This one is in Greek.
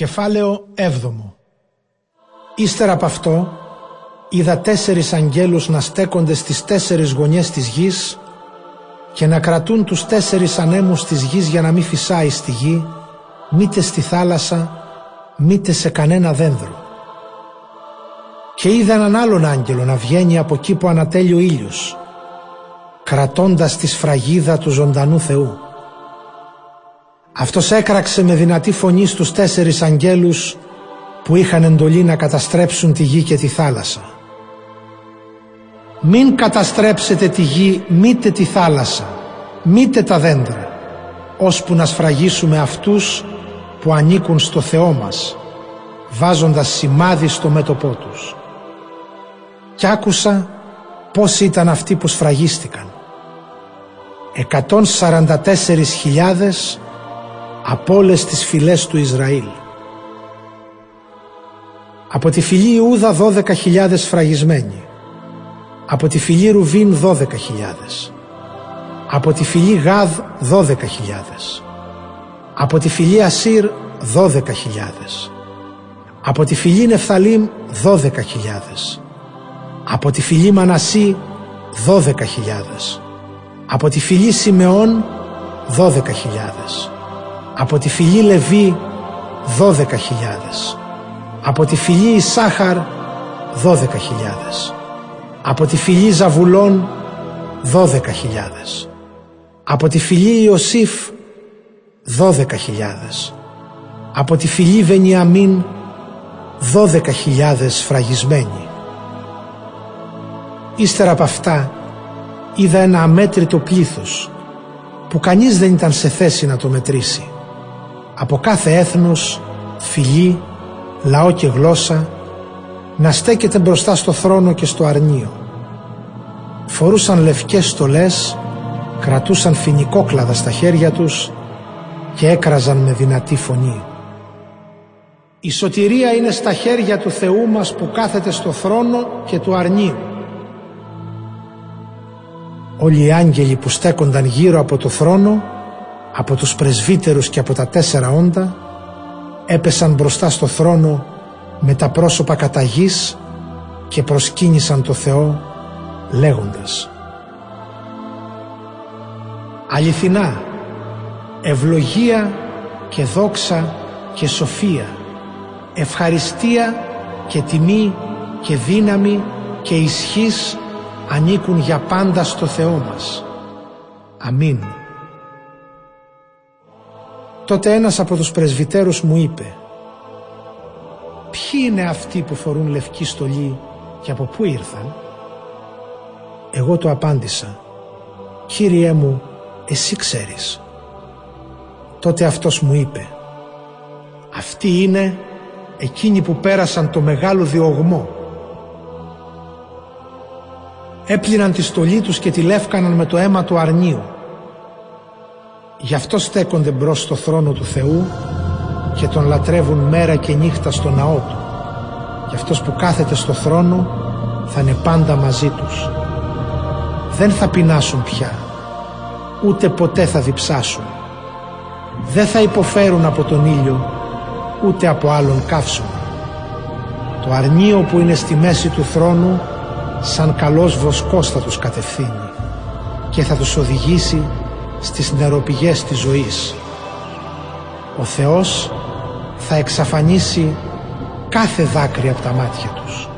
Κεφάλαιο 7 Ύστερα από αυτό είδα τέσσερις αγγέλους να στέκονται στις τέσσερις γωνιές της γης και να κρατούν τους τέσσερις ανέμους της γης για να μην φυσάει στη γη, μήτε στη θάλασσα, μήτε σε κανένα δένδρο. Και είδα έναν άλλον άγγελο να βγαίνει από εκεί που ανατέλει ο ήλιος, κρατώντας τη σφραγίδα του ζωντανού Θεού. Αυτός έκραξε με δυνατή φωνή στους τέσσερις αγγέλους που είχαν εντολή να καταστρέψουν τη γη και τη θάλασσα. Μην καταστρέψετε τη γη μήτε τη θάλασσα, μήτε τα δέντρα, ώσπου να σφραγίσουμε αυτούς που ανήκουν στο Θεό μας, βάζοντας σημάδι στο μέτωπό τους. Κι άκουσα πώς ήταν αυτοί που σφραγίστηκαν. 144.000 από όλες τις φυλές του Ισραήλ. Από τη φυλή Ιούδα 12.000 φραγισμένοι. Από τη φυλή Ρουβίν 12.000. Από τη φυλή Γάδ 12.000. Από τη φυλή Ασύρ 12.000. Από τη φυλή Νεφθαλήμ 12.000. Από τη φυλή Μανασί 12.000. Από τη φυλή Σιμεών 12.000 από τη φυλή Λεβί 12.000 από τη φυλή Ισάχαρ 12.000 από τη φυλή Ζαβουλών 12.000 από τη φυλή Ιωσήφ 12.000 από τη φυλή Βενιαμίν 12.000 φραγισμένοι. Ύστερα από αυτά είδα ένα αμέτρητο πλήθος που κανείς δεν ήταν σε θέση να το μετρήσει από κάθε έθνος, φυλή, λαό και γλώσσα να στέκεται μπροστά στο θρόνο και στο αρνίο. Φορούσαν λευκές στολές, κρατούσαν φινικόκλαδα στα χέρια τους και έκραζαν με δυνατή φωνή. Η σωτηρία είναι στα χέρια του Θεού μας που κάθεται στο θρόνο και του αρνίου. Όλοι οι άγγελοι που στέκονταν γύρω από το θρόνο από τους πρεσβύτερους και από τα τέσσερα όντα έπεσαν μπροστά στο θρόνο με τα πρόσωπα κατά γης και προσκύνησαν το Θεό λέγοντας Αληθινά, ευλογία και δόξα και σοφία, ευχαριστία και τιμή και δύναμη και ισχύς ανήκουν για πάντα στο Θεό μας. Αμήν. Τότε ένας από τους πρεσβυτέρους μου είπε «Ποιοι είναι αυτοί που φορούν λευκή στολή και από πού ήρθαν» Εγώ το απάντησα «Κύριέ μου, εσύ ξέρεις». Τότε αυτός μου είπε «Αυτοί είναι εκείνοι που πέρασαν το μεγάλο διωγμό. Έπλυναν τη στολή τους και τη λεύκαναν με το αίμα του αρνίου. Γι' αυτό στέκονται μπρος στο θρόνο του Θεού και τον λατρεύουν μέρα και νύχτα στο ναό του. Και αυτός που κάθεται στο θρόνο θα είναι πάντα μαζί τους. Δεν θα πεινάσουν πια, ούτε ποτέ θα διψάσουν. Δεν θα υποφέρουν από τον ήλιο, ούτε από άλλον καύσωνα. Το αρνίο που είναι στη μέση του θρόνου σαν καλός βοσκός θα τους κατευθύνει και θα τους οδηγήσει στις νεροπηγές της ζωής. Ο Θεός θα εξαφανίσει κάθε δάκρυ από τα μάτια τους.